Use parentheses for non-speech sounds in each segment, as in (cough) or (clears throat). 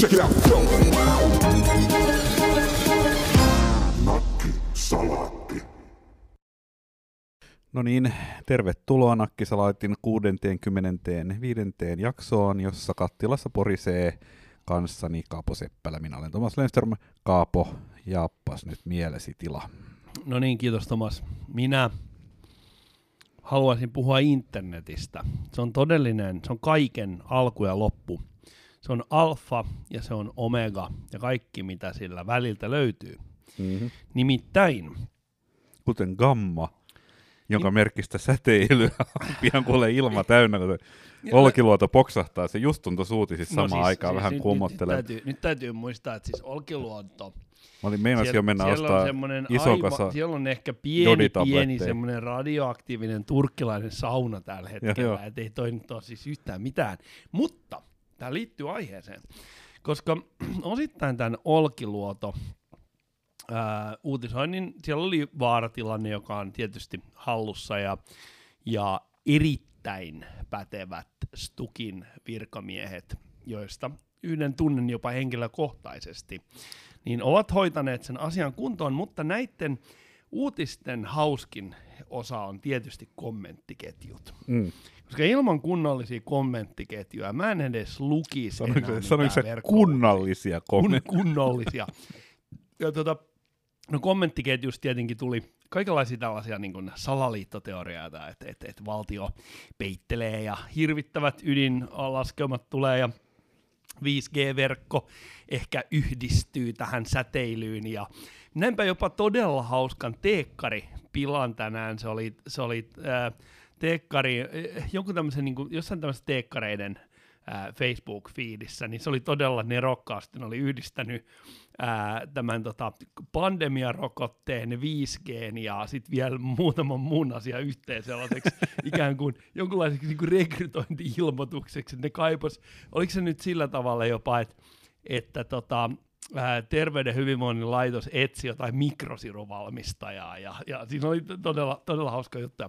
Check it out. Nakki. No niin, tervetuloa Nakkisalaitin 65. jaksoon, jossa kattilassa porisee kanssani Kaapo Seppälä. Minä olen Thomas Lenström. Kaapo, jaappas nyt mielesi tila. No niin, kiitos Tomas. Minä haluaisin puhua internetistä. Se on todellinen, se on kaiken alku ja loppu. Se on alfa ja se on omega ja kaikki mitä sillä väliltä löytyy. Mm-hmm. Nimittäin, Kuten gamma, jonka merkistä säteilyä (laughs) pian kuulee ilma täynnä, kun olkiluoto poksahtaa. Se just tuntui suuti siis samaan aikaan vähän No nyt, kuumottelee. Nyt, nyt, täytyy, nyt täytyy muistaa, että siis Olkiluonto, Mä olin meinasin jo mennä siellä on ostaa ison aivan- kasa Siellä on ehkä pieni, pieni semmoinen radioaktiivinen turkkilainen sauna tällä hetkellä, et ei toi nyt ole siis yhtään mitään. Mutta tämä liittyy aiheeseen, koska (clears throat) osittain tämän Olkiluoto ää, uutisoinnin, siellä oli vaaratilanne, joka on tietysti hallussa ja, ja erittäin pätevät Stukin virkamiehet, joista yhden tunnen jopa henkilökohtaisesti, niin ovat hoitaneet sen asian kuntoon, mutta näiden uutisten hauskin osa on tietysti kommenttiketjut. Mm. Koska ilman kunnollisia kommenttiketjuja mä en edes lukisi Sanoiko, enää se, sanoiko se kunnallisia kun, kommentteja? kunnollisia. Ja tota, no kommenttiketjusta tietenkin tuli kaikenlaisia tällaisia niin kuin salaliittoteorioita, että et, et valtio peittelee ja hirvittävät ydinlaskelmat tulee ja 5G-verkko ehkä yhdistyy tähän säteilyyn ja näinpä jopa todella hauskan teekkari pilan tänään, se oli, se oli äh, teekkari, äh, jonkun tämmöisen, niin kuin, jossain tämmöisen teekkareiden äh, Facebook-fiidissä, niin se oli todella nerokkaasti, ne oli yhdistänyt ää, tämän tota, pandemiarokotteen 5G ja sitten vielä muutaman muun asian yhteen sellaiseksi (laughs) ikään kuin jonkunlaiseksi niin kuin rekrytointi-ilmoitukseksi. Ne kaipas, oliko se nyt sillä tavalla jopa, että, että tota, ää, Terveyden hyvinvoinnin laitos etsi jotain mikrosiruvalmistajaa ja, ja siinä oli todella, todella hauska juttu.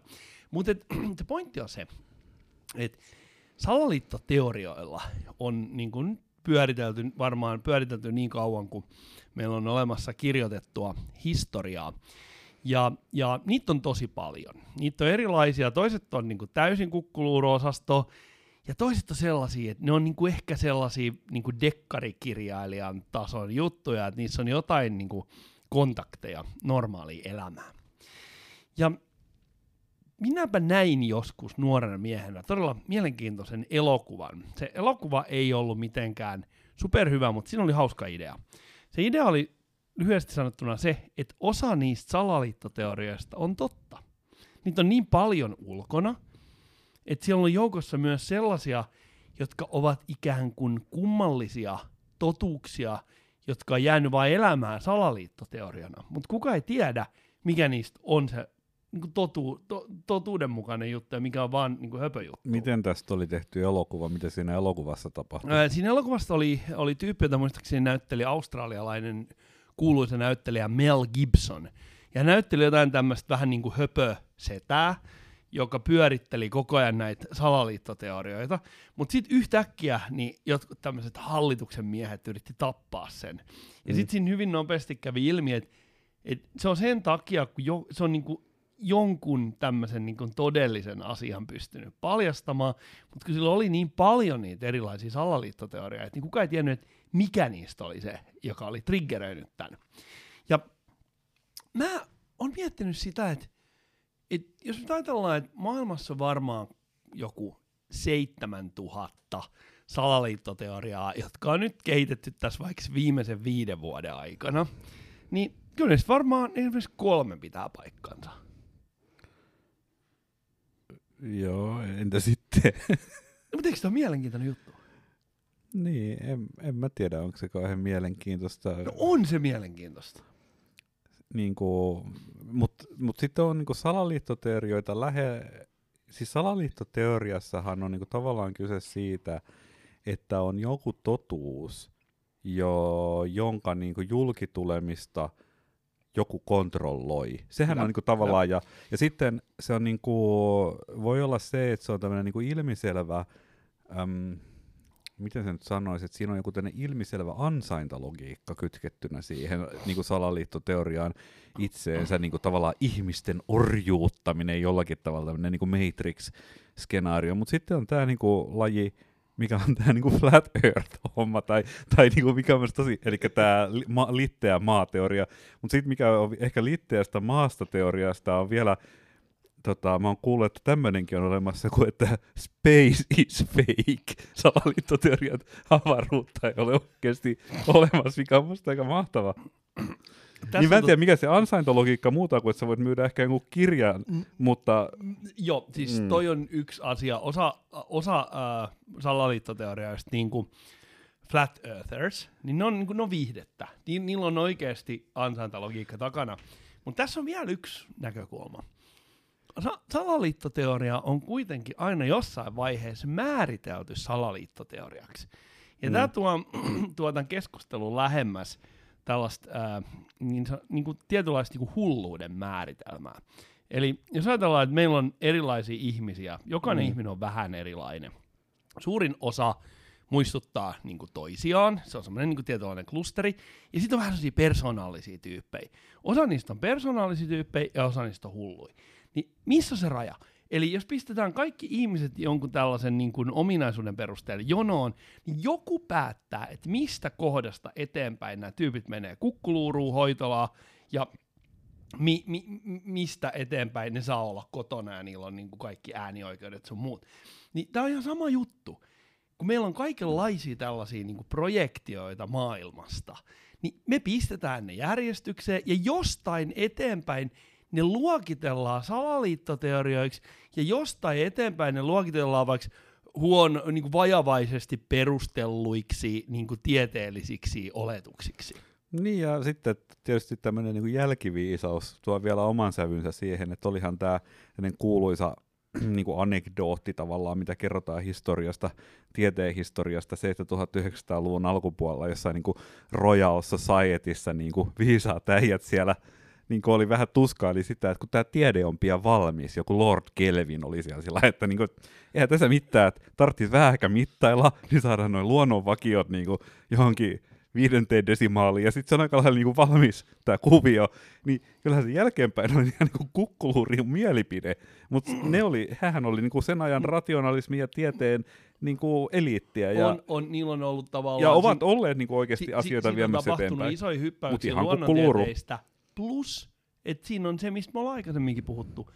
Mutta (clears throat) se pointti on se, että salaliittoteorioilla on niin kuin pyöritelty, varmaan pyöritelty niin kauan, kuin meillä on olemassa kirjoitettua historiaa. Ja, ja niitä on tosi paljon. Niitä on erilaisia. Toiset on niin täysin kukkuluuro-osasto, ja toiset on sellaisia, että ne on niin kuin ehkä sellaisia niin kuin dekkarikirjailijan tason juttuja, että niissä on jotain niin kuin kontakteja normaaliin elämään. Ja minäpä näin joskus nuorena miehenä todella mielenkiintoisen elokuvan. Se elokuva ei ollut mitenkään superhyvä, mutta siinä oli hauska idea. Se idea oli lyhyesti sanottuna se, että osa niistä salaliittoteorioista on totta. Niitä on niin paljon ulkona, että siellä on joukossa myös sellaisia, jotka ovat ikään kuin kummallisia totuuksia, jotka on jäänyt vain elämään salaliittoteoriana. Mutta kuka ei tiedä, mikä niistä on se niin totu, to, totuudenmukainen juttu ja mikä on vaan niin höpöjuttu. Miten tästä oli tehty elokuva? Mitä siinä elokuvassa tapahtui? Ää, Siinä elokuvasta oli, oli tyyppi, jota muistaakseni näytteli australialainen kuuluisa näyttelijä Mel Gibson. Ja näytteli jotain tämmöistä vähän niin kuin höpösetää, joka pyöritteli koko ajan näitä salaliittoteorioita. Mutta sitten yhtäkkiä niin jotkut tämmöiset hallituksen miehet yritti tappaa sen. Ja Mm. sitten siinä hyvin nopeasti kävi ilmi, että et se on sen takia, kun jo, se on niinku jonkun tämmöisen niinku todellisen asian pystynyt paljastamaan, mutta kun sillä oli niin paljon niitä erilaisia salaliittoteorioita, niin kukaan ei tiennyt, että mikä niistä oli se, joka oli triggeröinyt tämän. Ja mä oon miettinyt sitä, että, että jos nyt ajatellaan, että maailmassa on varmaan joku 7000 salaliittoteoriaa, jotka on nyt kehitetty tässä vaikka viimeisen viiden vuoden aikana, niin kyllä niistä varmaan esimerkiksi kolme pitää paikkansa. Joo, entä sitten? No, mutta eikö tämä ole mielenkiintoinen juttu? niin, en, en mä tiedä, onko se kauhean mielenkiintoista. No on se mielenkiintoista. Niinku, Mutta mut sitten on niinku salaliittoteorioita lähe... Siis salaliittoteoriassahan on niinku tavallaan kyse siitä, että on joku totuus, jo, jonka niinku julkitulemista joku kontrolloi. Sehän Kyllä, on niinku tavallaan, ja, ja sitten se on niinku, voi olla se, että se on tämmöinen niinku ilmiselvä, äm, miten sen nyt sanoisi, että siinä on joku tämmöinen ilmiselvä ansaintalogiikka kytkettynä siihen niin kuin salaliittoteoriaan itseensä, niin kuin tavallaan ihmisten orjuuttaminen jollakin tavalla, tämmöinen niin kuin Matrix-skenaario, mutta sitten on tämä niin kuin laji, mikä on tämä niinku flat earth-homma, tai, tai niinku mikä on tosi, eli tämä litteä maateoria, mutta sitten mikä on ehkä litteästä maasta teoriasta on vielä, tota, mä oon kuullut, että tämmöinenkin on olemassa kuin, että space is fake, salaliittoteoriat avaruutta ei ole oikeasti olemassa, mikä on musta aika mahtava. Tässä niin mä en tiedä, mikä se ansaintologiikka muuta kuin, että sä voit myydä ehkä jonkun kirjan, mm, mutta... Joo, siis mm. toi on yksi asia. Osa, osa äh, salaliittoteorioista, niin kuin flat earthers, niin ne on, niin kuin, ne on viihdettä. Ni, niillä on oikeasti ansaintalogiikka takana. Mutta tässä on vielä yksi näkökulma. Sa- salaliittoteoria on kuitenkin aina jossain vaiheessa määritelty salaliittoteoriaksi. Ja mm. tämä tuo, (clears throat) tuo tämän keskustelun lähemmäs tällaista ää, niin, niin kuin tietynlaista niin kuin hulluuden määritelmää. Eli jos ajatellaan, että meillä on erilaisia ihmisiä, jokainen mm. ihminen on vähän erilainen. Suurin osa muistuttaa niin kuin toisiaan, se on semmoinen niin kuin tietynlainen klusteri, ja sitten on vähän sellaisia persoonallisia tyyppejä. Osa niistä on persoonallisia tyyppejä ja osa niistä on hulluja. Niin missä on se raja? Eli jos pistetään kaikki ihmiset jonkun tällaisen niin kuin ominaisuuden perusteella jonoon, niin joku päättää, että mistä kohdasta eteenpäin nämä tyypit menee kukkuluuruun, hoitolaa ja mi, mi, mistä eteenpäin ne saa olla kotona ja niillä on niin kuin kaikki äänioikeudet sun muut. Niin tämä on ihan sama juttu. Kun meillä on kaikenlaisia tällaisia niin kuin projektioita maailmasta, niin me pistetään ne järjestykseen ja jostain eteenpäin ne luokitellaan salaliittoteorioiksi ja jostain eteenpäin ne luokitellaan vaikka huon, niin kuin vajavaisesti perustelluiksi niin kuin tieteellisiksi oletuksiksi. Niin ja sitten tietysti tämmöinen niin jälkiviisaus tuo vielä oman sävynsä siihen, että olihan tämä kuuluisa (clears throat) niin kuin anekdootti tavallaan, mitä kerrotaan historiasta, tieteen historiasta 1900-luvun alkupuolella jossain niin kuin Royal Societyssä niin kuin viisaat äijät siellä – niin oli vähän tuskaili sitä, että kun tämä tiede on pian valmis, joku Lord Kelvin oli siellä sillä, että niin kuin, eihän tässä mitään, että tarvitsisi vähän ehkä mittailla, niin saadaan noin luonnonvakiot niin kuin johonkin viidenteen desimaaliin, ja sitten se on aika lailla niin kuin valmis tämä kuvio, niin kyllähän se jälkeenpäin oli ihan niin kukkuluurin mielipide, mutta ne oli, hän oli niin kuin sen ajan rationalismi ja tieteen niin kuin eliittiä. Ja, on, on, niillä on ollut tavallaan... Ja ovat olleet niin kuin oikeasti si, asioita si, viemässä eteenpäin. Siinä on isoja hyppäyksiä luonnontieteistä, Plus, että siinä on se, mistä me ollaan aikaisemminkin puhuttu.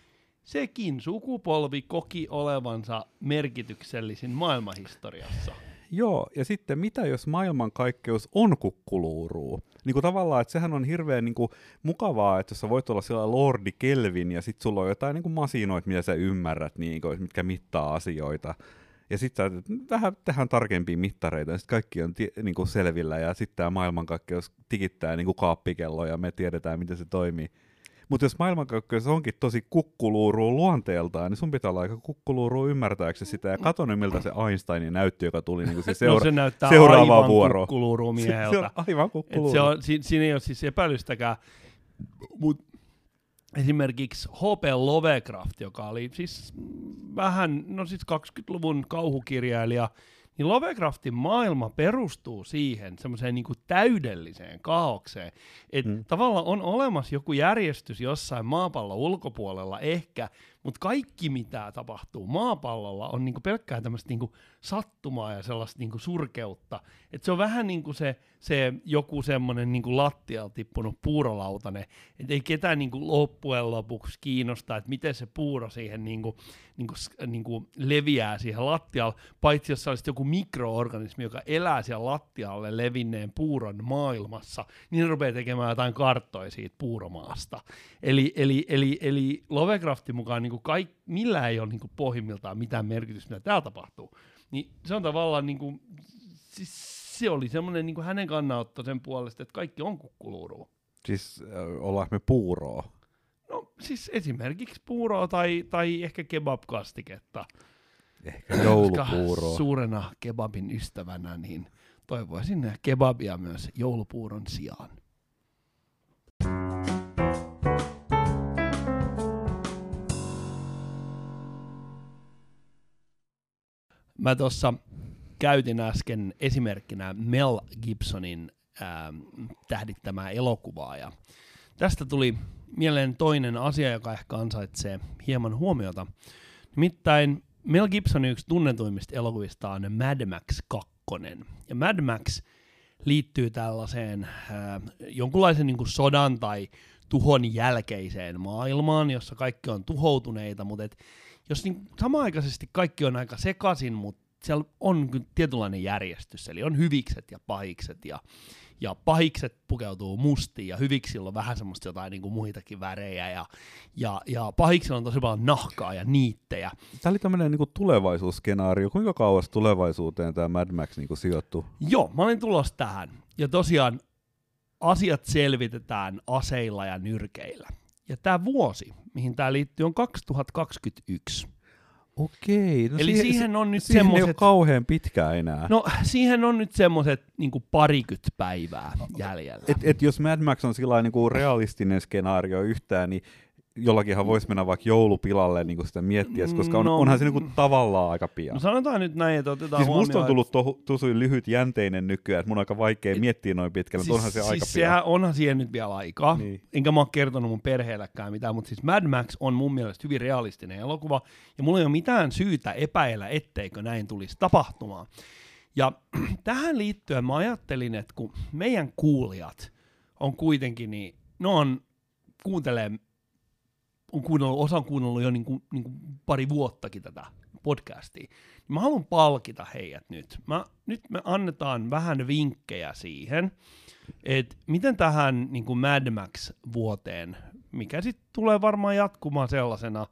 Sekin sukupolvi koki olevansa merkityksellisin maailmanhistoriassa. Joo, ja sitten mitä jos maailmankaikkeus on kukkuluuruu? Niin kuin tavallaan, että sehän on hirveän niin kuin, mukavaa, että jos sä voit olla siellä Lordi Kelvin ja sitten sulla on jotain niin kuin masinoit, mitä sä ymmärrät, niin kuin, mitkä mittaa asioita. Ja sitten sä vähän tehdään tarkempia mittareita, ja sitten kaikki on tie, niin kuin selvillä, ja sitten tämä maailmankaikkeus tikittää niin kuin kaappikello, ja me tiedetään, miten se toimii. Mutta jos maailmankaikkeus onkin tosi kukkuluuru luonteeltaan, niin sun pitää olla aika kukkuluuru ymmärtääksesi sitä. Ja kato nyt, miltä se Einsteinin näytti, joka tuli niin kuin se, seura- no se näyttää seuraava aivan mieheltä. (laughs) Se, se on aivan kukkuluuru. Se on, si- siinä ei ole siis epäilystäkään. Mutta esimerkiksi H.P. Lovecraft, joka oli siis vähän, no siis 20-luvun kauhukirjailija, niin Lovecraftin maailma perustuu siihen semmoiseen niin täydelliseen kaaukseen, että mm. tavallaan on olemassa joku järjestys jossain maapallon ulkopuolella ehkä, mutta kaikki mitä tapahtuu maapallolla on niinku pelkkää tämmöistä niinku sattumaa ja sellaista niinku surkeutta. Et se on vähän niin kuin se, se joku semmoinen niinku lattialta tippunut puurolautane, että ei ketään niinku loppujen lopuksi kiinnosta, että miten se puuro siihen niinku, niinku, niinku leviää siihen lattialle, paitsi jos olisi joku mikroorganismi, joka elää siellä lattialle levinneen puuron maailmassa, niin rupeaa tekemään jotain karttoja siitä puuromaasta. Eli, eli, eli, eli Lovecraftin mukaan niinku kaik, millään ei ole niinku pohjimmiltaan mitään merkitystä, mitä täällä tapahtuu. Niin se on tavallaan, niinku, siis se oli semmoinen niinku hänen kannanotto sen puolesta, että kaikki on kukkuluurua. Siis äh, ollaanko me puuroa? No siis esimerkiksi puuroa tai, tai ehkä kebab-kastiketta. Ehkä joulupuuroa. suurena kebabin ystävänä, niin toivoisin kebabia myös joulupuuron sijaan. Mä tuossa käytin äsken esimerkkinä Mel Gibsonin ähm, tähdittämää elokuvaa. Ja tästä tuli mieleen toinen asia, joka ehkä ansaitsee hieman huomiota. Nimittäin Mel Gibsonin yksi tunnetuimmista elokuvista on Mad Max 2. Ja Mad Max liittyy tällaiseen äh, jonkunlaisen niin sodan tai tuhon jälkeiseen maailmaan, jossa kaikki on tuhoutuneita, mutta et, jos niin samaaikaisesti kaikki on aika sekaisin, mutta siellä on tietynlainen järjestys, eli on hyvikset ja pahikset, ja, ja pahikset pukeutuu mustiin, ja hyviksillä on vähän semmoista jotain niin kuin muitakin värejä, ja, ja, ja pahiksilla on tosi paljon nahkaa ja niittejä. Tämä oli tämmöinen niin tulevaisuusskenaario. Kuinka kauas tulevaisuuteen tämä Mad Max niin sijoittuu? Joo, mä olin tulos tähän. Ja tosiaan asiat selvitetään aseilla ja nyrkeillä. Ja tämä vuosi, mihin tämä liittyy, on 2021. Okei. No Eli siihen, siihen on nyt siihen semmoiset... ei ole kauhean pitkään enää. No siihen on nyt semmoiset niinku parikymmentä päivää jäljellä. Et, et jos Mad Max on sillä niinku realistinen skenaario yhtään, niin jollakinhan voisi mennä vaikka joulupilalle niin kuin sitä miettiä, koska on, no, onhan se niin kuin tavallaan aika pian. No sanotaan nyt näin, että otetaan siis huomioon, musta on tullut to, tosi lyhyt jänteinen nykyään, että mun on aika vaikea et, miettiä noin pitkälle, siis, mutta onhan se siis aika sehän, pian. onhan siihen nyt vielä aikaa, niin. enkä mä oon kertonut mun perheelläkään mitään, mutta siis Mad Max on mun mielestä hyvin realistinen elokuva, ja mulla ei ole mitään syytä epäillä, etteikö näin tulisi tapahtumaan. Ja (clears throat) tähän liittyen mä ajattelin, että kun meidän kuulijat on kuitenkin, niin ne on kuuntelee on kuunnellut, osa on kuunnellut jo niin kuin, niin kuin pari vuottakin tätä podcastia. Mä haluan palkita heidät nyt. Mä, nyt me annetaan vähän vinkkejä siihen, että miten tähän niin kuin Mad Max-vuoteen, mikä sitten tulee varmaan jatkumaan sellaisena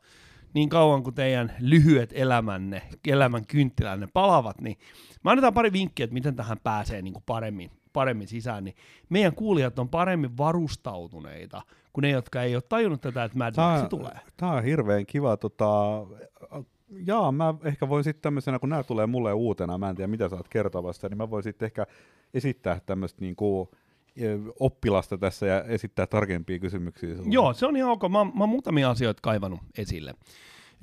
niin kauan kuin teidän lyhyet elämänne, elämän kynttilänne palavat, niin mä annetaan pari vinkkiä, että miten tähän pääsee niin kuin paremmin, paremmin sisään, niin meidän kuulijat on paremmin varustautuneita kuin ne, jotka ei ole tajunnut tätä, että Mad Max tulee. Tämä on hirveän kiva. Tota, jaa, mä ehkä voin sitten tämmöisenä, kun nämä tulee mulle uutena, mä en tiedä mitä sä oot kertovasta, niin mä voin sitten ehkä esittää tämmöistä niinku, e, oppilasta tässä ja esittää tarkempia kysymyksiä. Sulle. Joo, se on ihan ok. Mä, mä oon muutamia asioita kaivannut esille.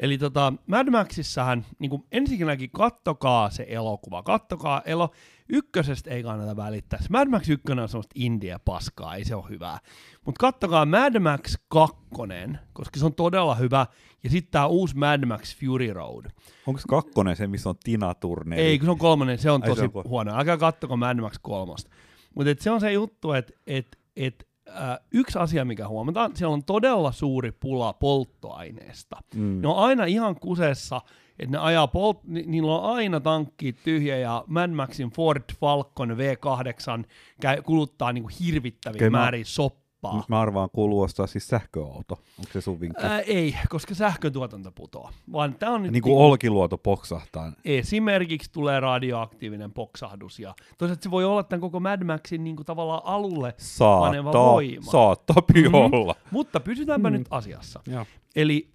Eli tota, Mad Maxissahan, niin kuin ensinnäkin kattokaa se elokuva, kattokaa elo, ykkösestä ei kannata välittää. Mad Max 1 on semmoista India-paskaa, ei se ole hyvää. Mutta kattokaa Mad Max 2, koska se on todella hyvä, ja sitten tämä uusi Mad Max Fury Road. Onko kakkonen se, missä on Tina Turner? Ei, kun se on kolmonen, se on Ai tosi se on... huono. Älkää kattoko Mad Max 3. Mutta se on se juttu, että et, et, äh, yksi asia, mikä huomataan, siellä on todella suuri pula polttoaineesta. Mm. Ne on aina ihan kusessa, että ne ajaa polt, ni, niillä on aina tankki tyhjä ja Mad Maxin Ford Falcon V8 käy, kuluttaa niinku hirvittäviä määriä soppaa Nyt mä arvaan kuuluu ostaa siis sähköauto. Onko se sun vinkki? Ää, ei, koska sähkötuotanto putoaa. Vaan tää on nyt niin kuin niinku, olkiluoto poksahtaa. Esimerkiksi tulee radioaktiivinen poksahdus. Ja toisaalta se voi olla tämän koko Mad Maxin niin kuin tavallaan alulle saattaa, paneva voima. Saattaa mm-hmm. olla. Mutta pysytäänpä mm. nyt asiassa. Ja. Eli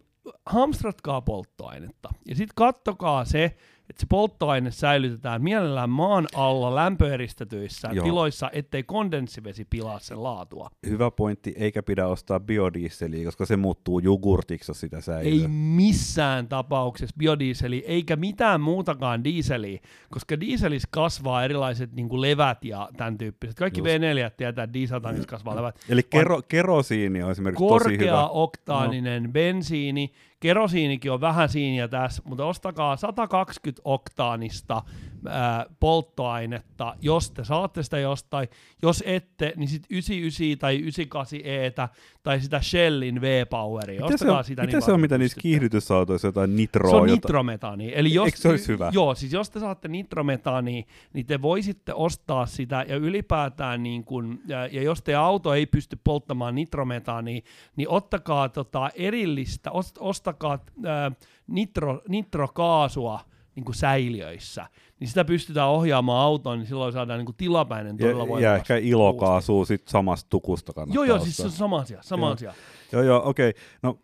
hamstratkaa polttoainetta. Ja sitten kattokaa se, että se polttoaine säilytetään mielellään maan alla lämpöeristetyissä Joo. tiloissa, ettei kondenssivesi pilaa sen laatua. Hyvä pointti, eikä pidä ostaa biodieseliä, koska se muuttuu jogurtiksi, jos sitä säilyy. Ei missään tapauksessa biodieseliä, eikä mitään muutakaan dieseliä, koska dieselissä kasvaa erilaiset niin kuin levät ja tämän tyyppiset. Kaikki Just. V4 tietää, että dieseltankissa kasvaa levät. Eli kero, kerosiini on esimerkiksi tosi hyvä. Korkea-oktaaninen no. bensiini, kerosiinikin on vähän siinä tässä, mutta ostakaa 120 oktaanista ää, polttoainetta, jos te saatte sitä jostain. Jos ette, niin sitten 99 tai 98 etä tai sitä Shellin V-Poweria. Mitä se on, sitä mitä niin se on mitä niissä kiihdytysautoissa jotain nitroa? Se on nitrometaani. Eli jos, Eikö se olisi hyvä? Joo, siis jos te saatte nitrometaania, niin te voisitte ostaa sitä ja ylipäätään, niin kun, ja, ja jos te auto ei pysty polttamaan nitrometaania, niin ottakaa tota erillistä, ost, ostakaa ää, nitro, nitrokaasua, niin kuin säiliöissä, niin sitä pystytään ohjaamaan autoon, niin silloin saadaan niin kuin tilapäinen todella voimakas. Ja, ja ehkä ilokaasua sitten samasta tukusta kannattaa Joo, joo, siis se on sama asia, sama joo. asia. Joo, joo, okei. Okay. No,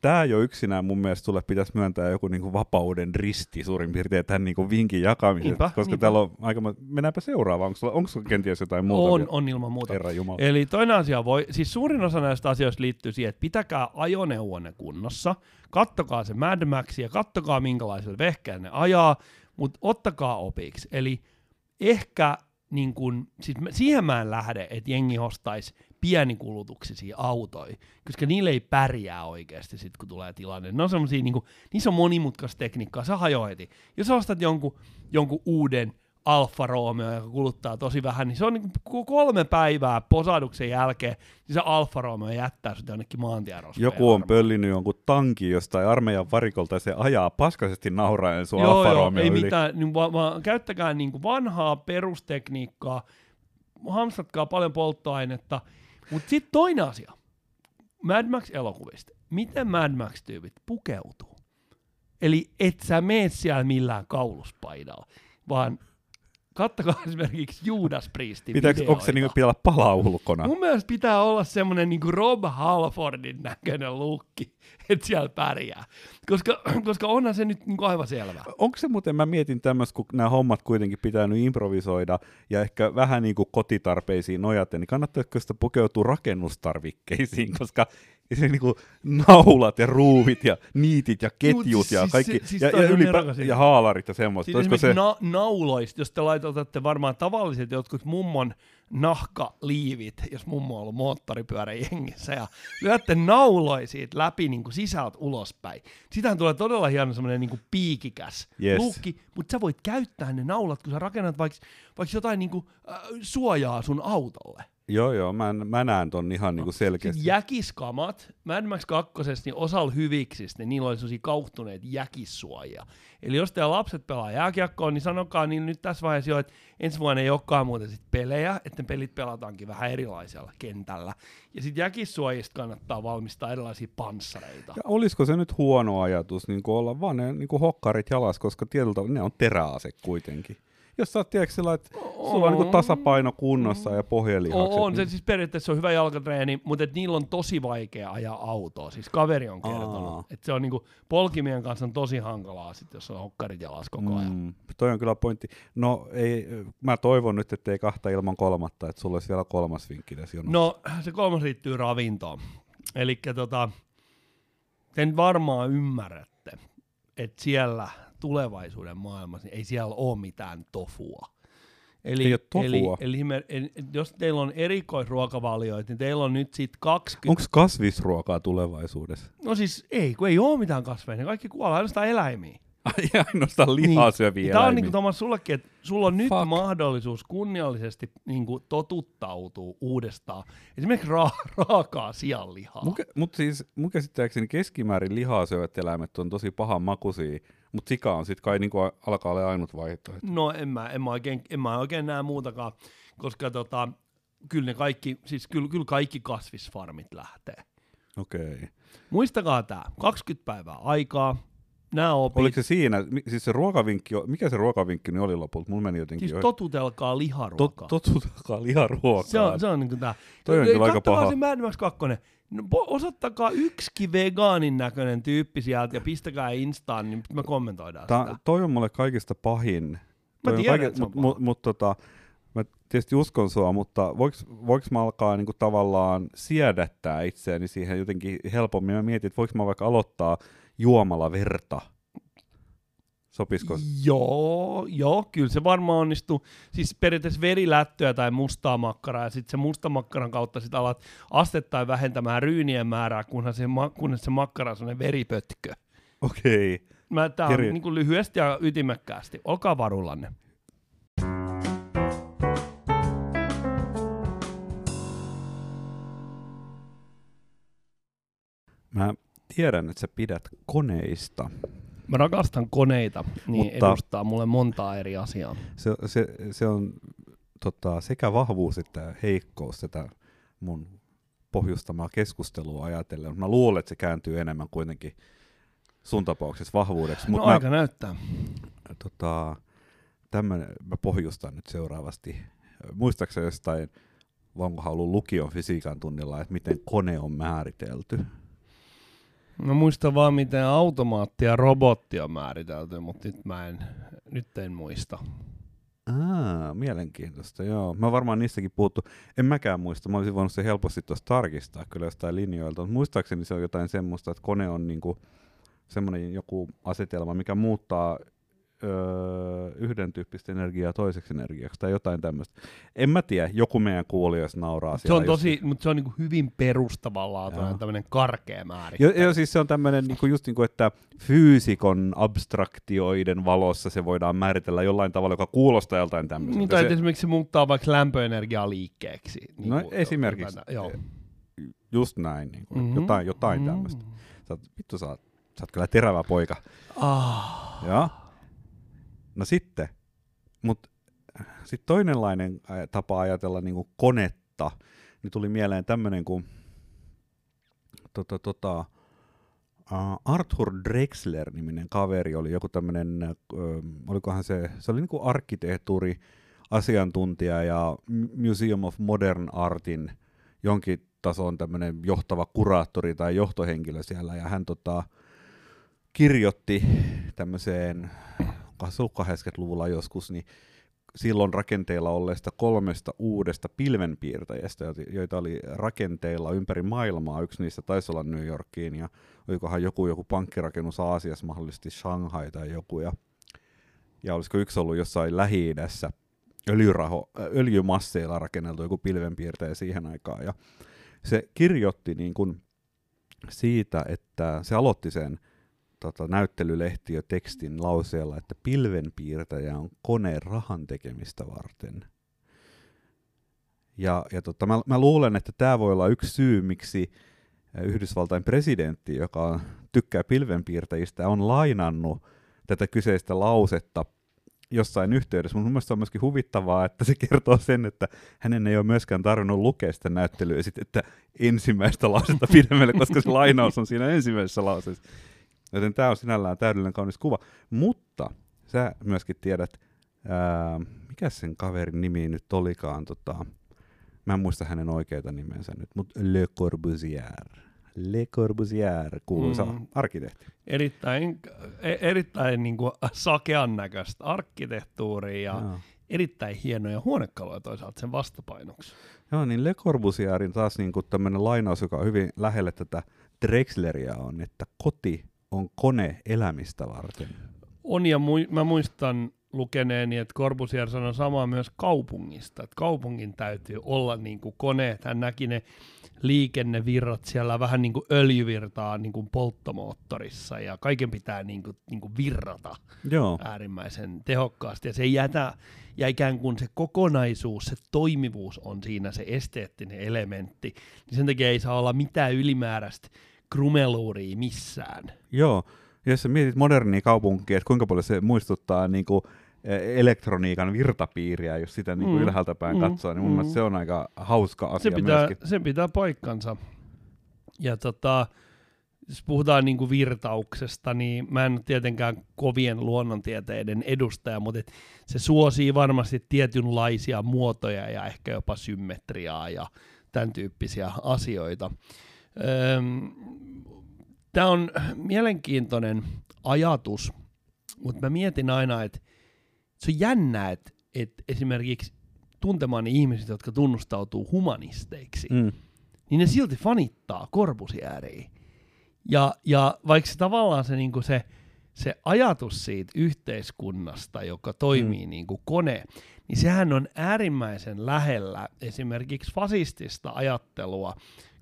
tämä jo yksinään mun mielestä sulle pitäisi myöntää joku niinku vapauden risti suurin piirtein tämän niinku vinkin jakamisesta, niinpä, koska niinpä. täällä on aika... Mennäänpä seuraavaan. Onko, sulla, onko sulla kenties jotain muuta? On, on ilman muuta. Herra Jumala. Eli toinen asia voi, siis suurin osa näistä asioista liittyy siihen, että pitäkää ajoneuvonne kunnossa, kattokaa se Mad Max ja kattokaa minkälaisella vehkeellä ne ajaa, mutta ottakaa opiksi. Eli ehkä niin kun, siis siihen mä en lähde, että jengi ostaisi pienikulutuksisia autoja, koska niille ei pärjää oikeasti sit, kun tulee tilanne. Ne on semmosia, niin kuin, niissä on monimutkaista tekniikkaa, sä hajoaa heti. Jos ostat jonkun, jonkun uuden Alfa Romeo, joka kuluttaa tosi vähän, niin se on niin kuin kolme päivää posaaduksen jälkeen, niin se Alfa Romeo jättää sut jonnekin maantierosveen. Joku on pöllinyt jonkun tankin jostain armeijan varikolta ja se ajaa paskaisesti nauraen sun Joo, Alfa joo, Romeo ei yli. mitään, niin vaan, vaan käyttäkää niin kuin vanhaa perustekniikkaa, hamstatkaa paljon polttoainetta, mutta sitten toinen asia, Mad Max-elokuvista, miten Mad Max-tyypit pukeutuu? Eli et sä mene siellä millään kauluspaidalla, vaan kattokaa (laughs) esimerkiksi Judas Priestin Pitääkö, onko se videoita. niinku pitää olla pala ulkona? Mun mielestä pitää olla semmonen niinku Rob Halfordin näköinen lukki, (laughs) että siellä pärjää. Koska, (clears throat) koska onhan se nyt niinku aivan selvää. Onko se muuten, mä mietin tämmöistä, kun nämä hommat kuitenkin pitää nyt improvisoida ja ehkä vähän niin kuin kotitarpeisiin nojaten, niin kannattaisiko sitä pukeutua rakennustarvikkeisiin, (laughs) koska (laughs) se niin kuin naulat ja ruuvit ja niitit ja ketjut Mut ja siis kaikki, se- siis ja, ja, ylipä, ja haalarit ja semmoista. Siis Olisiko se, na- nauloista, jos te laitatte varmaan tavalliset jotkut mummon nahkaliivit, jos mummo on ollut moottoripyörän jengissä, ja lyötte nauloja siitä läpi niin kuin sisältä ulospäin. Sitähän tulee todella hieno semmoinen niin piikikäs Yes. lukki, mutta sä voit käyttää ne naulat, kun sä rakennat vaikka vaikka jotain niin kuin, äh, suojaa sun autolle. Joo joo, mä, mä näen ton ihan niin kuin selkeästi. Sitten jäkiskamat, Mad Max 2, niin osalla hyviksistä, niin niillä oli sellaisia kauhtuneita jäkissuojia. Eli jos teidän lapset pelaa jääkiekkoa, niin sanokaa niin nyt tässä vaiheessa jo, että ensi vuonna ei olekaan muuten sit pelejä, että ne pelit pelataankin vähän erilaisella kentällä. Ja sitten jäkissuojista kannattaa valmistaa erilaisia panssareita. Ja olisiko se nyt huono ajatus niin olla vaan ne niin hokkarit jalas, koska tietyllä tavalla ne on teräase kuitenkin. Jos sä oot tiedätkö, sillä, että sulla on niin kuin tasapaino kunnossa ja pohjelihakset. On, on se niin- siis periaatteessa on hyvä jalkatreeni, mutta et niillä on tosi vaikea ajaa autoa. Siis kaveri on kertonut, että se on niinku, polkimien kanssa on tosi hankalaa, sit, jos on hokkarit jalas koko ajan. Mm, toi on kyllä pointti. No ei, mä toivon nyt, että ei kahta ilman kolmatta, että sulla olisi vielä kolmas vinkki tässä jonossa. No, se kolmas liittyy ravintoon. Eli tota, nyt varmaan ymmärrätte, että siellä tulevaisuuden maailmassa niin ei siellä ole mitään tofua. Eli, Ei oo tofua? Eli, eli, me, eli jos teillä on erikoisruokavalioita, niin teillä on nyt sit 20... Onko kasvisruokaa tulevaisuudessa? No siis ei, kun ei ole mitään kasveja, ne kaikki kuolee, ainoastaan eläimiä. Ai ainoastaan lihaa syöviä Tämä on eläimiä. niinku Thomas sullekin, että sulla on nyt Fuck. mahdollisuus kunniallisesti niinku totuttautua uudestaan. Esimerkiksi ra- (laughs) raakaa sianlihaa. Mun, kä- mut siis mun käsittääkseni keskimäärin lihaa syövät eläimet on tosi pahan makuisia, mutta sika on sit kai niinku a- alkaa olla ainut vaihtoehto. No en mä, en mä, oikein, en mä oikein näe muutakaan, koska tota, kyllä ne kaikki, siis kyllä, kyllä kaikki kasvisfarmit lähtee. Okei. Okay. Muistakaa tämä, 20 päivää aikaa, nämä opit, Oliko se siinä, siis se ruokavinkki, mikä se ruokavinkki nyt oli lopulta? Mulla meni jotenkin siis totutelkaa Tot, liharuokaa. totutakaa liharuokaa. Se on, se on niinku tää. Toi on kyllä aika paha. se Mad Max 2. No, osoittakaa yksikin vegaanin näköinen tyyppi sieltä ja pistäkää Instaan, niin me kommentoidaan Ta, sitä. toi on mulle kaikista pahin. Toi on tiedän, että se on mut, mut, mut, tota, mä tietysti uskon sua, mutta voiks mä alkaa niinku tavallaan siedättää itseäni siihen jotenkin helpommin? Mä mietin, että voiks mä vaikka aloittaa juomalla verta? Sopisiko? Joo, joo, kyllä se varmaan onnistuu. Siis periaatteessa verilättöä tai mustaa makkaraa, ja sitten se musta makkaran kautta sit alat astettain vähentämään ryynien määrää, kunhan se, kunnes se makkara on sellainen veripötkö. Okei. Okay. Mä, tää on Kirja- niin kuin lyhyesti ja ytimekkäästi. Olkaa varullanne. Mä tiedän, että sä pidät koneista. Mä rakastan koneita, niin Mutta- edustaa mulle montaa eri asiaa. Se, se, se on tota, sekä vahvuus että heikkous tätä mun pohjustamaa keskustelua ajatellen. Mä luulen, että se kääntyy enemmän kuitenkin sun tapauksessa vahvuudeksi. No Mutta mä, aika näyttää. tota, tämmönen, mä pohjustan nyt seuraavasti. Muistaakseni jostain, vai onkohan ollut lukion fysiikan tunnilla, että miten kone on määritelty? Mä muistan vaan, miten automaatti ja robotti on määritelty, mutta nyt mä en, nyt en muista. Aa, mielenkiintoista, joo. Mä varmaan niistäkin puhuttu. En mäkään muista, mä olisin voinut se helposti tuossa tarkistaa kyllä jostain linjoilta, mutta muistaakseni se on jotain semmoista, että kone on niinku semmoinen joku asetelma, mikä muuttaa öö, yhden tyyppistä energiaa toiseksi energiaksi tai jotain tämmöistä. En mä tiedä, joku meidän kuulijoista nauraa Se on tosi, just- mutta se on niinku hyvin perustavanlaatuinen Joo. tämmöinen karkea määritelmä. Jo, jo, siis se on tämmöinen niinku just niinku, että fyysikon abstraktioiden valossa se voidaan määritellä jollain tavalla, joka kuulostaa joltain tämmöiseltä. Niin, tai se, esimerkiksi se muuttaa vaikka lämpöenergiaa liikkeeksi. Niin No, kuin- esimerkiksi. Joo. just näin, niinku, Mhm. jotain, jotain Mhm. tämmöistä. Sä oot, vittu sä oot, sä oot kyllä terävä poika. Ah. Joo. No sitten, mutta sitten toinenlainen tapa ajatella niinku konetta, niin tuli mieleen tämmöinen kuin tota, tota, uh, Arthur Drexler-niminen kaveri oli joku tämmöinen, olikohan se, se oli niinku arkkitehtuuri asiantuntija ja Museum of Modern Artin jonkin tason tämmöinen johtava kuraattori tai johtohenkilö siellä, ja hän tota, kirjoitti tämmöiseen, onkohan se ollut 80-luvulla joskus, niin silloin rakenteilla olleesta kolmesta uudesta pilvenpiirtäjästä, joita- oli rakenteilla ympäri maailmaa. Yksi niistä taisi olla New Yorkiin, ja olikohan joku, joku pankkirakennus Aasiassa, mahdollisesti Shanghai tai joku, ja, ja olisiko yksi ollut jossain Lähi-idässä öljyraho, öljymasseilla rakenneltu joku pilvenpiirtäjä siihen aikaan, ja se kirjoitti niin kuin siitä, että se aloitti sen tota, näyttelylehtiö tekstin lauseella, että pilvenpiirtäjä on kone rahan tekemistä varten. Ja, ja tota, mä, mä luulen, että tämä voi olla yksi syy, miksi Yhdysvaltain presidentti, joka tykkää pilvenpiirtäjistä, on lainannut tätä kyseistä lausetta jossain yhteydessä. Mun mielestä on myöskin huvittavaa, että se kertoo sen, että hänen ei ole myöskään tarvinnut lukea sitä näyttelyesitettä ensimmäistä lausetta pidemmälle, koska se lainaus on siinä ensimmäisessä lauseessa. Joten tämä on sinällään täydellinen kaunis kuva. Mutta sä myöskin tiedät, ää, mikä sen kaverin nimi nyt olikaan, tota, mä en muista hänen oikeita nimensä nyt, mutta Le Corbusier. Le Corbusier, kuuluisa Mm. arkkitehti. Erittäin, e- erittäin niin kuin sakean näköistä arkkitehtuuria ja Joo. erittäin hienoja huonekaluja toisaalta sen vastapainoksi. Joo, niin Le Corbusierin taas niin tämmöinen lainaus, joka on hyvin lähelle tätä Drexleria on, että koti on kone elämistä varten. On ja mui, mä muistan lukeneeni, että Corbusier sanoi samaa myös kaupungista, että kaupungin täytyy olla niin kuin koneet. Hän näki ne liikennevirrat siellä vähän niin kuin öljyvirtaa niin kuin polttomoottorissa ja kaiken pitää niin kuin, niin kuin virrata Joo, äärimmäisen tehokkaasti ja se jätä, ja ikään kuin se kokonaisuus, se toimivuus on siinä se esteettinen elementti, niin sen takia ei saa olla mitään ylimääräistä krumeluuria missään. joo. Jos sä mietit modernia kaupunkia, että kuinka paljon se muistuttaa niin kuin elektroniikan virtapiiriä, jos sitä niin kuin Mm, ylhäältä päin mm, katsoo, niin mun mm. mielestä se on aika hauska Se asia pitää, myöskin. se pitää paikkansa. Ja tota, jos puhutaan niin kuin virtauksesta, niin mä en ole tietenkään kovien luonnontieteiden edustaja, mutta et se suosii varmasti tietynlaisia muotoja ja ehkä jopa symmetriaa ja tämän tyyppisiä asioita. Tämä on mielenkiintoinen ajatus, mutta mä mietin aina, että se on jännää, että, että esimerkiksi tuntemani ihmiset, jotka tunnustautuu humanisteiksi, Mm. niin ne silti fanittaa Corbusieriä. Ja, ja vaikka se tavallaan se, niin se, se ajatus siitä yhteiskunnasta, joka toimii mm. niin kuin kone, niin sehän on äärimmäisen lähellä esimerkiksi fasistista ajattelua,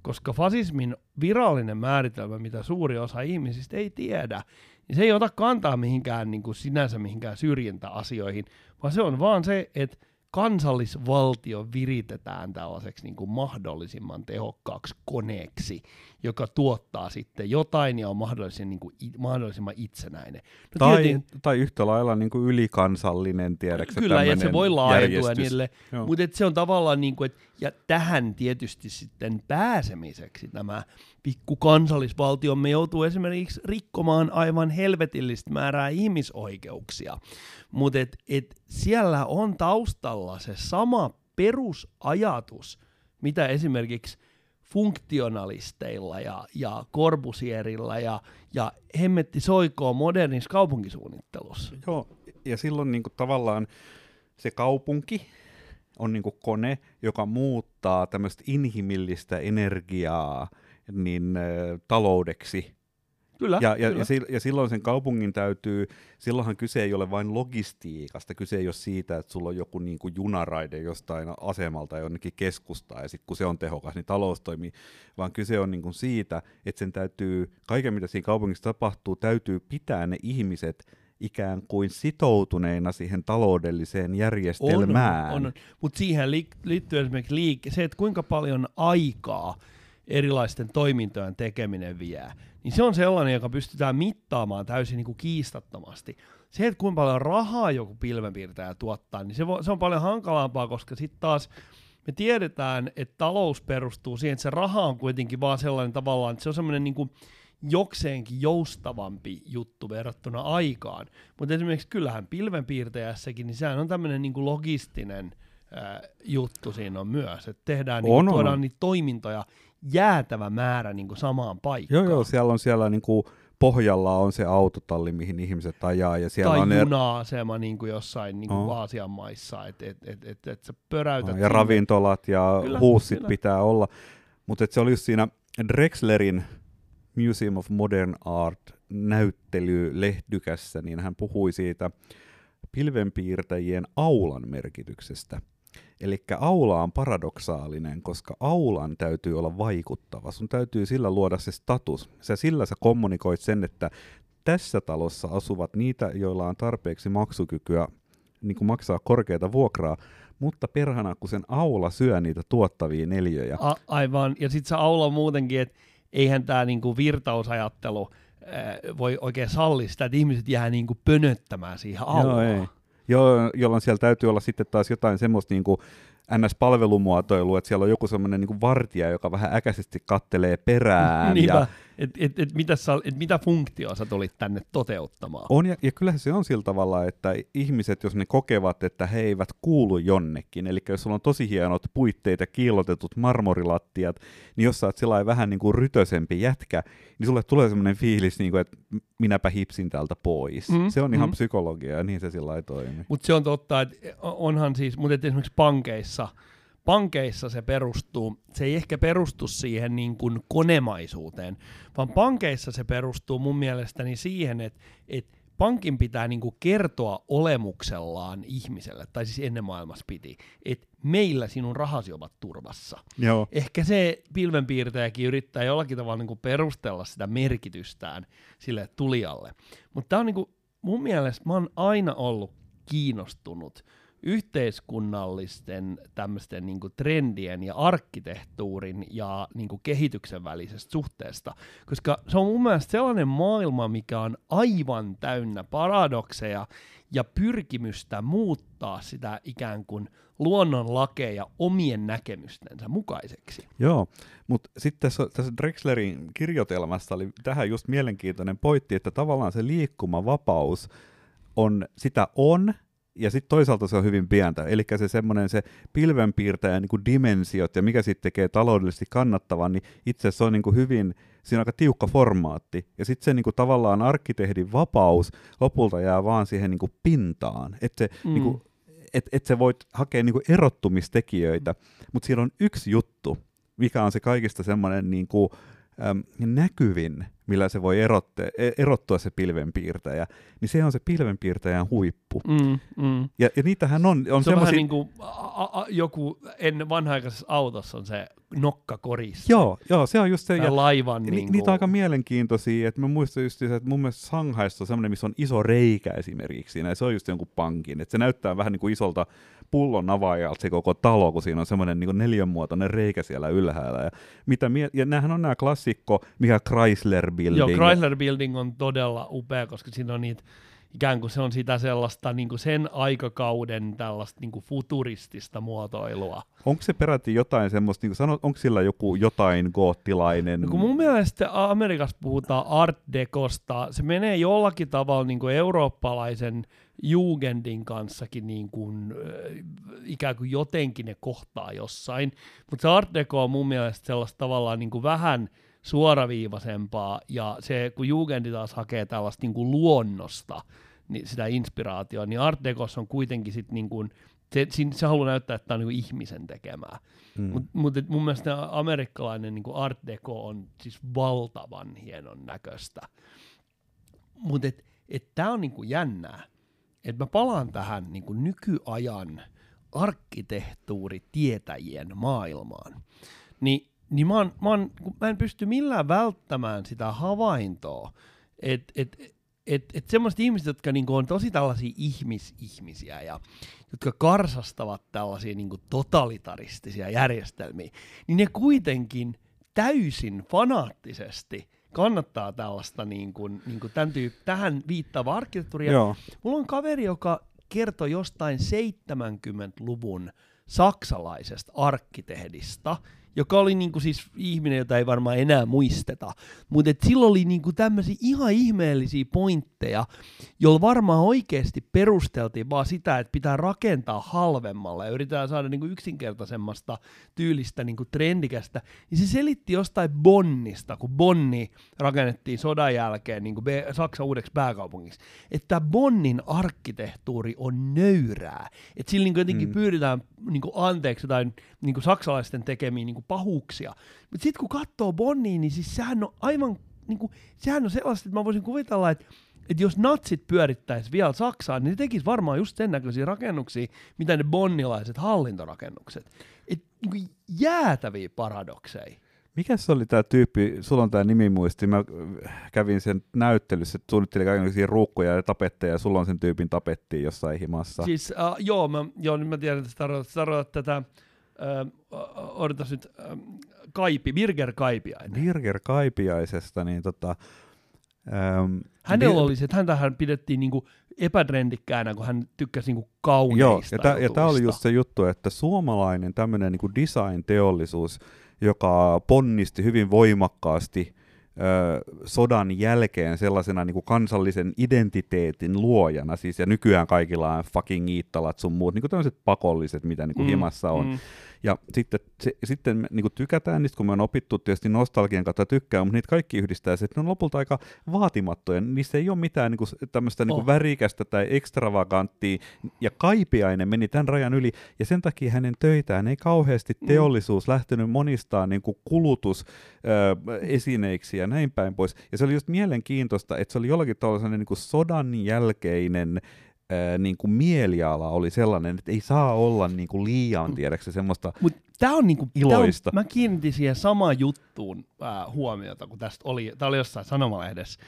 koska fasismin virallinen määritelmä, mitä suuri osa ihmisistä ei tiedä, niin se ei ota kantaa mihinkään niin kuin sinänsä mihinkään syrjintäasioihin, vaan se on vaan se, että kansallisvaltio viritetään tällaiseksi niin kuin mahdollisimman tehokkaaksi koneeksi, joka tuottaa sitten jotain ja on mahdollisimman, niin kuin, mahdollisimman itsenäinen. No Tai, tietenkin- tai yhtä lailla niin kuin ylikansallinen, tiedäksä, Kyllä, ja se voi laajentua niille, Joo. mutta se on tavallaan niin kuin, että, ja tähän tietysti sitten pääsemiseksi tämä pikku kansallisvaltiomme joutuu esimerkiksi rikkomaan aivan helvetillistä määrää ihmisoikeuksia, mutta et, et siellä on taustalla se sama perusajatus, mitä esimerkiksi funktionalisteilla ja, ja Corbusierilla ja, ja hemmetti soikoo modernissa kaupunkisuunnittelussa. Joo, ja silloin niin kuin tavallaan se kaupunki on niin kuin kone, joka muuttaa tämmöistä inhimillistä energiaa niin taloudeksi. Kyllä. Ja, ja, kyllä. ja, sil- ja silloin sen kaupungin täytyy, silloinhan kyse ei ole vain logistiikasta, kyse ei ole siitä, että sulla on joku niin kuin junaraide jostain asemalta jonnekin keskustaan, ja sitten kun se on tehokas, niin talous toimii, vaan kyse on niin kuin siitä, että sen täytyy, kaiken mitä siinä kaupungissa tapahtuu, täytyy pitää ne ihmiset ikään kuin sitoutuneina siihen taloudelliseen järjestelmään. On, on, Mutta siihen li- liittyy esimerkiksi liike- se, että kuinka paljon aikaa erilaisten toimintojen tekeminen vie, niin se on sellainen, joka pystytään mittaamaan täysin niin kuin kiistattomasti. Se, että kuinka paljon rahaa joku pilvenpiirtäjä tuottaa, niin se, vo, se on paljon hankalampaa, koska sitten taas me tiedetään, että talous perustuu siihen, että se raha on kuitenkin vaan sellainen tavallaan, että se on semmoinen niin kuin jokseenkin joustavampi juttu verrattuna aikaan. Mutta esimerkiksi kyllähän pilvenpiirtäjässäkin, niin sehän on tämmöinen niin kuin logistinen juttu siinä on myös, että tehdään, niin On, kuin, on, tuodaan on. niitä toimintoja jäätävä määrä niin kuin samaan paikkaan. Joo, joo, siellä on siellä niinku pohjalla on se autotalli, mihin ihmiset ajaa, ja siellä tai on ne, juna-asema niin kuin jossain niin kuin Oh. Aasian maissa, että et, et, et, et sä pöräytät ja sinne. ravintolat ja Kyllä, huussit kyllä. pitää olla. Mutta se oli just siinä Drexlerin Museum of Modern Art näyttelylehdykässä, niin hän puhui siitä pilvenpiirtäjien aulan merkityksestä. Eli aula on paradoksaalinen, koska aulan täytyy olla vaikuttava. Sun täytyy sillä luoda se status. Sä sillä sä kommunikoit sen, että tässä talossa asuvat niitä, joilla on tarpeeksi maksukykyä niin kuin maksaa korkeata vuokraa, mutta perhana, kun sen aula syö niitä tuottavia neljöjä. A- aivan, ja sitten se aula muutenkin, että eihän tämä niinku virtausajattelu ää, voi oikein salli sitä, että ihmiset jää niinku pönöttämään siihen aulaan. Joo, ei. Joo, jolloin siellä täytyy olla sitten taas jotain semmoista niin kuin NS-palvelumuotoilua, että siellä on joku semmoinen niin vartija, joka vähän äkäisesti kattelee perään. Niinpä, ja että et, et, mitä, sä, et mitä funktioa sä tulit tänne toteuttamaan. on, ja, ja kyllähän se on sillä tavalla, että ihmiset, jos ne kokevat, että he eivät kuulu jonnekin, eli jos sulla on tosi hienot puitteet ja kiillotetut marmorilattiat, niin jos sä oot sellainen vähän niin kuin rytösempi jätkä, niin sulle tulee semmoinen fiilis, niin kuin, että minäpä hipsin täältä pois. Mm, se on ihan mm. psykologia, ja niin se sillä toimii. Mutta se on totta, että onhan siis, mutta esimerkiksi pankeissa, pankeissa se perustuu, se ei ehkä perustu siihen niin kuin konemaisuuteen, vaan pankeissa se perustuu mun mielestäni siihen, että, että pankin pitää niin kuin kertoa olemuksellaan ihmiselle, tai siis ennen maailmassa piti, että meillä sinun rahasi ovat turvassa. Joo. Ehkä se pilvenpiirtäjäkin yrittää jollakin tavalla niin kuin perustella sitä merkitystään sille tulijalle. Mutta tämä on niin kuin, mun mielestä, mä oon aina ollut kiinnostunut yhteiskunnallisten tämmöisten niin trendien ja arkkitehtuurin ja niin kehityksen välisestä suhteesta, koska se on mun mielestä sellainen maailma, mikä on aivan täynnä paradokseja ja pyrkimystä muuttaa sitä ikään kuin luonnonlakeja omien näkemystensä mukaiseksi. Joo, mutta sitten tässä, tässä Drexlerin kirjoitelmassa oli tähän just mielenkiintoinen pointti, että tavallaan se liikkumavapaus on, sitä on, ja sitten toisaalta se on hyvin pientä. Eli se semmoinen se pilvenpiirtäjän niin kuin dimensiot ja mikä sitten tekee taloudellisesti kannattavan, niin itse asiassa se on niin kuin hyvin, siinä on aika tiukka formaatti. Ja sitten se niin kuin tavallaan arkkitehdin vapaus lopulta jää vaan siihen niin kuin pintaan. Että se, Mm. niin kuin, et, et sä voit hakea niin kuin erottumistekijöitä, mutta siellä on yksi juttu, mikä on se kaikista semmoinen niin kuin, äm, näkyvin, millä se voi erotte, e- erottua se pilvenpiirtäjä, niin se on se pilvenpiirtäjän huippu. Mm, mm. Ja, ja niitähän on, on Se on vähän niin kuin a, a, joku ennen vanha-aikaisessa autossa on se nokkakoris. Joo, joo, se on just se. Ja, laivan ni, niin niitä on aika mielenkiintoisia, että mä muistan just se, että mun mielestä Shanghaissa on semmoinen, missä on iso reikä esimerkiksi siinä, ja se on just jonkun pankin, että se näyttää vähän niin kuin isolta pullon avaajalta se koko talo, kun siinä on semmoinen niin neljönmuotoinen reikä siellä ylhäällä, ja, mitä mie- ja näähän on nämä klassikko, mikä Chrysler Building. Joo, Chrysler Building on todella upea, koska siinä on niitä ikään kuin se on sitä sellaista niin kuin sen aikakauden tällaista niin kuin futuristista muotoilua. Onko se peräti jotain semmoista, niin kuin sanot, onko sillä joku jotain goottilainen? No kun mun mielestä Amerikassa puhutaan art decosta, se menee jollakin tavalla niin kuin eurooppalaisen Jugendin kanssakin niin kuin, ikään kuin jotenkin ne kohtaa jossain, mutta se art deco on mun mielestä sellaista tavallaan niin kuin vähän suoraviivaisempaa, ja se kun Jugendi taas hakee tällaista niin kuin luonnosta, niin sitä inspiraatioa, niin art decossa on kuitenkin sit niin kuin Se, se haluaa näyttää, että tämä on niin ihmisen tekemää. Mm. Mutta mut, mun mielestä amerikkalainen niin art deco on siis valtavan hienon näköistä. Mutta et, et tämä on niin jännää. Että mä palaan tähän niin nykyajan arkkitehtuuritietäjien maailmaan. Ni, niin mä, oon, mä, oon, mä en pysty millään välttämään sitä havaintoa, että et, et, et semmoiset ihmiset, jotka niinku on tosi tällaisia ihmisihmisiä ja jotka karsastavat tällaisia niinku totalitaristisia järjestelmiä, niin ne kuitenkin täysin fanaattisesti kannattaa tällaista niinku, niinku tämän tyyp- tähän viittaavaa arkkitehtuuria. Joo. Mulla on kaveri, joka kertoi jostain 70-luvun saksalaisesta arkkitehdista, joka oli niinku siis ihminen, jota ei varmaan enää muisteta, mutta sillä oli niinku tämmöisiä ihan ihmeellisiä pointteja, joilla varmaan oikeasti perusteltiin vaan sitä, että pitää rakentaa halvemmalla ja yritetään saada niinku yksinkertaisemmasta tyylistä niinku trendikästä, niin se selitti jostain Bonnista, kun Bonni rakennettiin sodan jälkeen niinku Saksan uudeksi pääkaupungiksi, että Bonnin arkkitehtuuri on nöyrää, että sillä niinku jotenkin mm. pyydetään niinku anteeksi jotain niinku saksalaisten tekemiä niinku pahuuksia. Mutta sitten kun katsoo Bonniin, niin siis sehän on aivan, niinku, sehän on sellaista, että mä voisin kuvitella, että että jos natsit pyörittäisi vielä Saksaan, niin ne tekisi varmaan just sen näköisiä rakennuksia, mitä ne bonnilaiset hallintorakennukset. Et, niin jäätäviä paradokseja. Mikä se oli tämä tyyppi, sulla on tämä nimimuisti, mä kävin sen näyttelyssä, että suunnittelin kaikenlaisia ruukkoja ja tapetteja, ja sulla on sen tyypin tapettiin jossain himassa. Siis, uh, joo, mä, joo, nyt mä tiedän, että tarkoitat, tarkoitat tätä, uh, odotas nyt, uh, Kaipi, Birger Kaipiainen. Birger Kaipiaisesta, niin tota... Um, Hänellä bir- oli se, että häntähän pidettiin niinku epätrendikkäänä, kun hän tykkäsi niinku kauneista Joo, ja tämä oli just se juttu, että suomalainen tämmöinen niinku design-teollisuus, joka ponnisti hyvin voimakkaasti ö, sodan jälkeen sellaisena niin kuin kansallisen identiteetin luojana, siis ja nykyään kaikilla on fucking iittalat sun muut, niin kuin tämmöiset pakolliset, mitä niin kuin mm, himassa on. Mm. Ja sitten, se, sitten me niin kuin tykätään niistä, kun me on opittu tietysti nostalgian kautta tykkää, mutta niitä kaikki yhdistää se, että ne on lopulta aika vaatimattoja. Niissä ei ole mitään niin kuin, tämmöistä niin kuin oh. värikästä tai ekstravaganttia, ja Kaipiainen meni tämän rajan yli, ja sen takia hänen töitään ei kauheasti mm. teollisuus mm. lähtenyt monistaan niin kuin kulutusesineiksi ja näin päin pois. Ja se oli just mielenkiintoista, että se oli jollakin tavalla niin kuin sodan jälkeinen ää, niin kuin mieliala oli sellainen, että ei saa olla niin kuin liian, mm. tiedäksä, semmoista Mut tää on niinku, iloista. Tää on, mä kiinnitin siihen samaan juttuun ää, huomiota, kun tästä oli, tää oli jossain sanomalehdessä.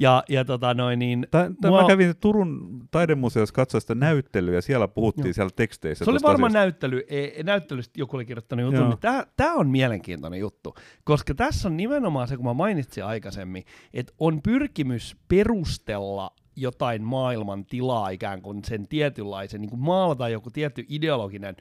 Ja, ja tota noin, niin... Tää, tää mua... Mä kävin Turun taidemuseossa katsoa sitä näyttelyä, ja siellä puhuttiin Joo. siellä teksteissä. Se oli varmaan näyttely, e, näyttelystä joku oli kirjoittanut jutun, niin tää, tää on mielenkiintoinen juttu, koska tässä on nimenomaan se, kun mä mainitsin aikaisemmin, että on pyrkimys perustella jotain maailman tilaa ikään kuin sen tietynlaisen, niin kuin maalata joku tietty ideologinen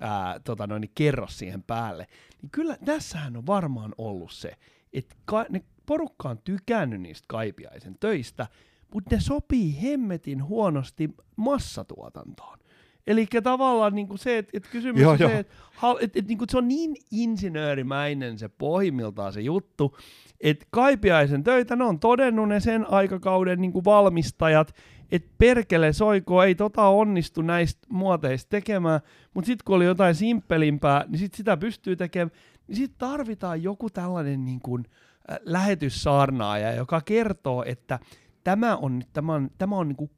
ää, tota noin, kerros siihen päälle, niin kyllä tässähän on varmaan ollut se, että ka- ne porukka on tykännyt niistä Kaipiaisen töistä, mutta ne sopii hemmetin huonosti massatuotantoon. Eli tavallaan niin kuin se, että, että kysymys joo, on joo. se, että, että, että, niin kuin se on niin insinöörimäinen se pohjimmiltaan se juttu, että Kaipiaisen töitä, ne on todennut ne sen aikakauden niin kuin valmistajat, että perkele soiko, ei tota onnistu näistä muoteista tekemään, mutta sitten kun oli jotain simppelimpää, niin sit sitä pystyy tekemään, niin sitten tarvitaan joku tällainen niin kuin, äh, lähetyssaarnaaja, joka kertoo, että tämä on, tämä on, tämä on niin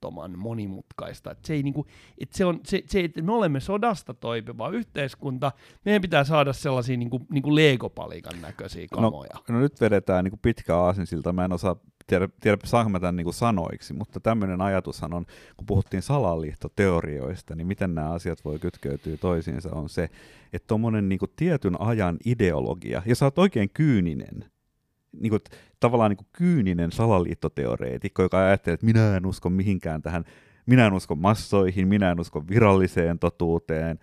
kohtuuttoman monimutkaista. Että se, ei, niin kuin, että se on, se, se, että me olemme sodasta toipuva yhteiskunta, meidän pitää saada sellaisia niin kuin, niin kuin Lego-palikan näköisiä no, kamoja. No, no nyt vedetään niin kuin pitkä aasinsilta, mä en osaa tiedä, tiedä saanko mä tämän niin kuin sanoiksi, mutta tämmöinen ajatushan on, kun puhuttiin salaliittoteorioista, niin miten nämä asiat voi kytkeytyä toisiinsa, on se, että tuommoinen niin tietyn ajan ideologia, ja sä oot oikein kyyninen, niin kuin, tavallaan niin kuin kyyninen salaliittoteoreetikko, joka ajattelee, että minä en usko mihinkään tähän, minä en usko massoihin, minä en usko viralliseen totuuteen,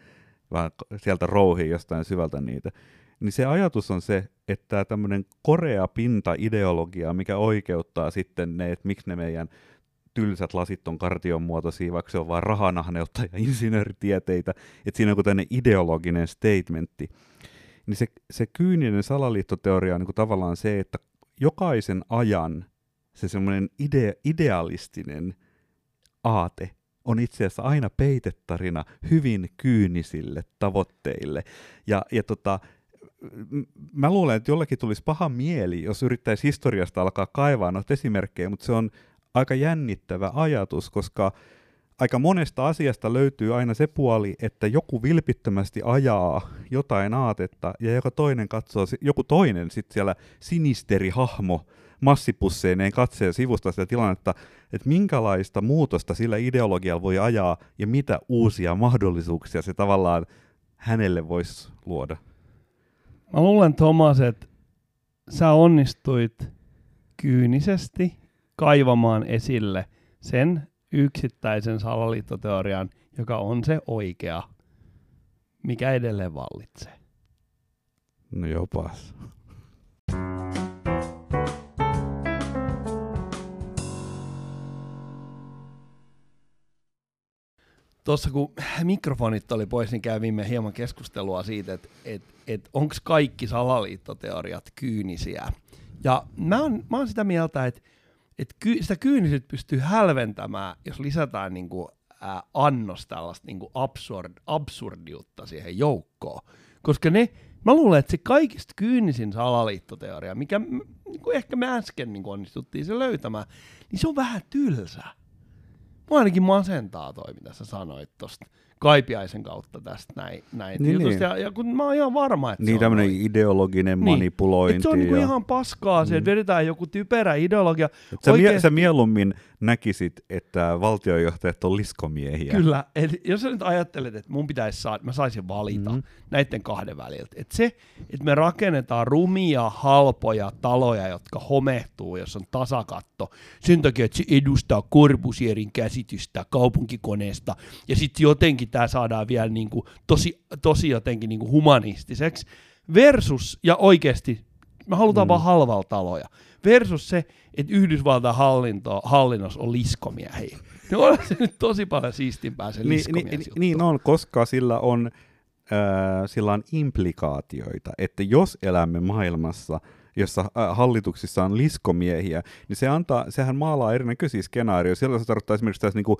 vaan sieltä rouhii jostain syvältä niitä. Niin se ajatus on se, että tämmöinen korea pinta-ideologia, mikä oikeuttaa sitten ne, että miksi ne meidän tylsät lasit on kartion muotoisia, vaikka se on vaan rahanahneutta ja insinööritieteitä, että siinä on joku tämmöinen ideologinen statementti, niin se, se kyyninen salaliittoteoria on niin kuin tavallaan se, että jokaisen ajan se semmoinen ide, idealistinen aate on itse asiassa aina peitetarina hyvin kyynisille tavoitteille. Ja, ja tota, mä luulen, että jollekin tulisi paha mieli, jos yrittäisi historiasta alkaa kaivaa noita esimerkkejä, mutta se on aika jännittävä ajatus, koska aika monesta asiasta löytyy aina se puoli, että joku vilpittömästi ajaa jotain aatetta ja joka toinen katsoo, joku toinen sitten siellä sinisterihahmo massipusseineen katseen sivusta sitä tilannetta, että minkälaista muutosta sillä ideologialla voi ajaa ja mitä uusia mahdollisuuksia se tavallaan hänelle voisi luoda. Mä luulen, Thomas, että sä onnistuit kyynisesti kaivamaan esille sen, yksittäisen salaliittoteorian, joka on se oikea, mikä edelleen vallitsee. No jopas. Tuossa kun mikrofonit oli pois, niin kävimme hieman keskustelua siitä, että et, et onko kaikki salaliittoteoriat kyynisiä. Ja mä oon, mä oon sitä mieltä, että et ky, sitä kyynisyyttä pystyy hälventämään, jos lisätään niinku, ää, annos tällaista niinku absurd, absurdiutta siihen joukkoon. Koska ne, mä luulen, että se kaikista kyynisin salaliittoteoria, mikä niinku ehkä me äsken niinku onnistuttiin se löytämään, niin se on vähän tylsä. Mua ainakin masentaa toi, mitä sä sanoit tosta Kaipiaisen kautta tästä näin, näin niin, niin. Ja, ja, kun mä oon ihan varma, että niin, se on ideologinen niin. manipulointi. Et se on niinku ihan paskaa se, että mm. vedetään joku typerä ideologia. Et sä, Oikeasti... mie- sä mieluummin näkisit, että valtiojohtajat on liskomiehiä. Kyllä, et jos sä nyt ajattelet, että mun pitäisi saada, mä saisin valita mm. näiden kahden väliltä. Että se, että me rakennetaan rumia, halpoja taloja, jotka homehtuu, jos on tasakatto, sen takia, että se edustaa Korbusierin käsitystä kaupunkikoneesta, ja sitten jotenkin tämä saadaan vielä niinku tosi, tosi jotenkin niinku humanistiseksi, versus, ja oikeasti, me halutaan mm. vaan halvalla taloja, versus se, että Yhdysvaltain hallinto, hallinnos on liskomiehiä. (laughs) No on se nyt tosi paljon siistimpää se niin, niin, niin on, koska sillä on, äh, sillä on implikaatioita, että jos elämme maailmassa, jossa äh, hallituksissa on liskomiehiä, niin se antaa, sehän maalaa erinäköisiä skenaarioita. Siellä se tarkoittaa esimerkiksi tässä, niin kuin,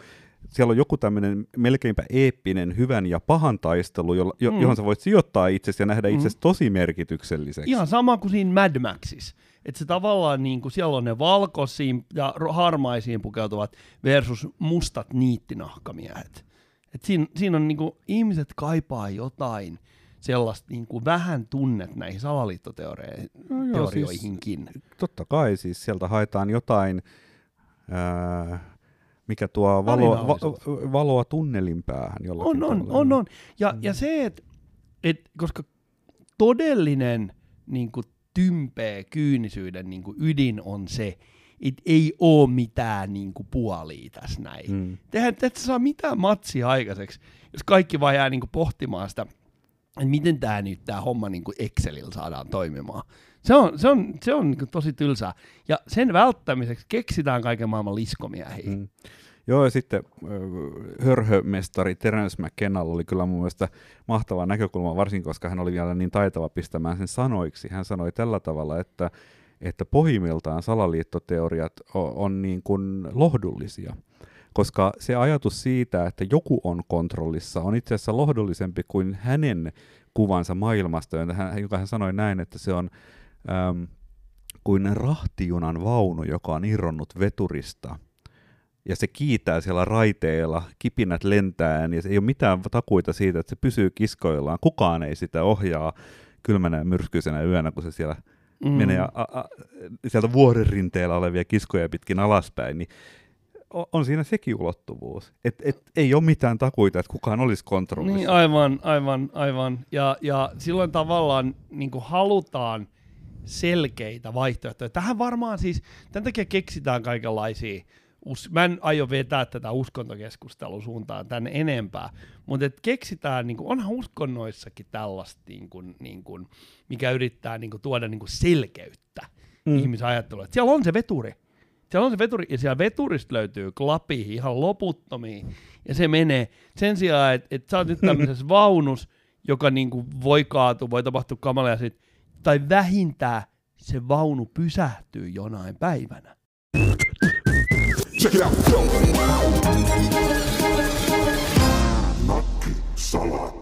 siellä on joku tämmöinen melkeinpä eeppinen hyvän ja pahan taistelu, jo, jo, mm. johon sä voit sijoittaa itsesi ja nähdä mm. itsesi tosi merkitykselliseksi. Ihan sama kuin siinä Mad Maxissa. Että se tavallaan, niin kuin, siellä on ne valkoisiin ja harmaisiin pukeutuvat versus mustat niittinahkamiehet. Et siinä, siinä on niin kuin, ihmiset kaipaa jotain sellaista niin kuin vähän tunnet näihin salaliittoteorioihinkin. No joo, siis, totta kai, siis sieltä haetaan jotain, ää, mikä tuo valoa, va, valoa tunnelin päähän jollakin On, on, on, on. Ja, mm. ja se, että et, koska todellinen niin kuin, tympeä kyynisyyden niin kuin, ydin on se, että ei ole mitään niin kuin, puolia tässä näin. Mm. Tehän et saa mitään matsia aikaiseksi, jos kaikki vaan jää niin kuin, pohtimaan sitä, että miten tämä nyt tämä homma niin kuin Excelillä saadaan toimimaan. Se on, se on, se on niin tosi tylsää. Ja sen välttämiseksi keksitään kaiken maailman liskomiehiä. Mm. Joo, ja sitten hörhömestari Terence McKenna oli kyllä mun mielestä mahtava näkökulma, varsinkin koska hän oli vielä niin taitava pistämään sen sanoiksi. Hän sanoi tällä tavalla, että, että pohjimmiltaan salaliittoteoriat on, on niin kuin lohdullisia koska se ajatus siitä, että joku on kontrollissa, on itse asiassa lohdullisempi kuin hänen kuvansa maailmasta, joka hän sanoi näin, että se on äm, kuin rahtijunan vaunu, joka on irronnut veturista, ja se kiitää siellä raiteilla, kipinät lentää, ja ei ole mitään takuita siitä, että se pysyy kiskoillaan. Kukaan ei sitä ohjaa kylmänä ja myrskyisenä yönä, kun se siellä mm. menee a, a, sieltä vuoren rinteellä olevia kiskoja pitkin alaspäin, niin on siinä sekin ulottuvuus. Et, et, ei ole mitään takuita, että kukaan olisi kontrollissa. Niin, aivan, aivan, aivan. Ja, ja silloin tavallaan niin halutaan selkeitä vaihtoehtoja. Tähän varmaan siis, tämän takia keksitään kaikenlaisia us, mä en aio vetää tätä uskontokeskustelun suuntaan tänne enempää, mutta et keksitään, niin kuin, onhan uskonnoissakin tällaista, niin kuin, niin kuin, mikä yrittää niin kuin, tuoda niin kuin selkeyttä mm. ihmisajatteluun. Siellä on se veturi. Siellä on se veturi, ja siellä veturista löytyy klapi ihan loputtomiin, ja se menee. Sen sijaan, että et sä oot nyt tämmöisessä vaunus, joka niin kuin voi kaatua, voi tapahtua kamalia sit, tai vähintään se vaunu pysähtyy jonain päivänä. Check it out. Salat.